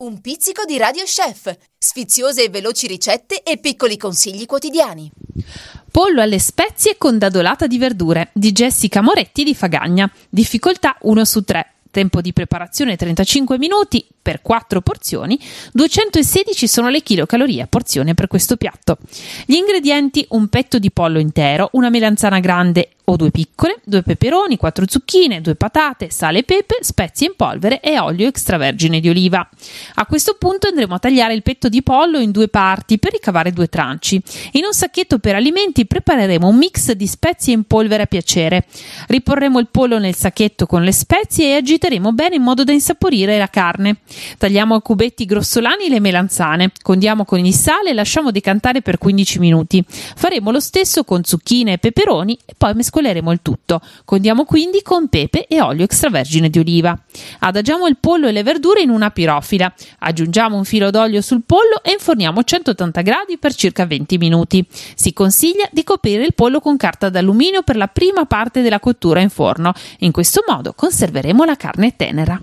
Un pizzico di Radio Chef, sfiziose e veloci ricette e piccoli consigli quotidiani. Pollo alle spezie con dadolata di verdure di Jessica Moretti di Fagagna. Difficoltà 1 su 3. Tempo di preparazione 35 minuti per 4 porzioni. 216 sono le chilocalorie a porzione per questo piatto. Gli ingredienti: un petto di pollo intero, una melanzana grande o due piccole, due peperoni, quattro zucchine, due patate, sale e pepe, spezie in polvere e olio extravergine di oliva. A questo punto andremo a tagliare il petto di pollo in due parti per ricavare due tranci. In un sacchetto per alimenti prepareremo un mix di spezie in polvere a piacere. Riporremo il pollo nel sacchetto con le spezie e agiteremo bene in modo da insaporire la carne. Tagliamo a cubetti grossolani le melanzane, condiamo con il sale e lasciamo decantare per 15 minuti. Faremo lo stesso con zucchine e peperoni e poi mescoleremo il tutto. Condiamo quindi con pepe e olio extravergine di oliva. Adagiamo il pollo e le verdure in una pirofila. Aggiungiamo un filo d'olio sul pollo e inforniamo a 180 gradi per circa 20 minuti. Si consiglia di coprire il pollo con carta d'alluminio per la prima parte della cottura in forno. In questo modo conserveremo la carne tenera.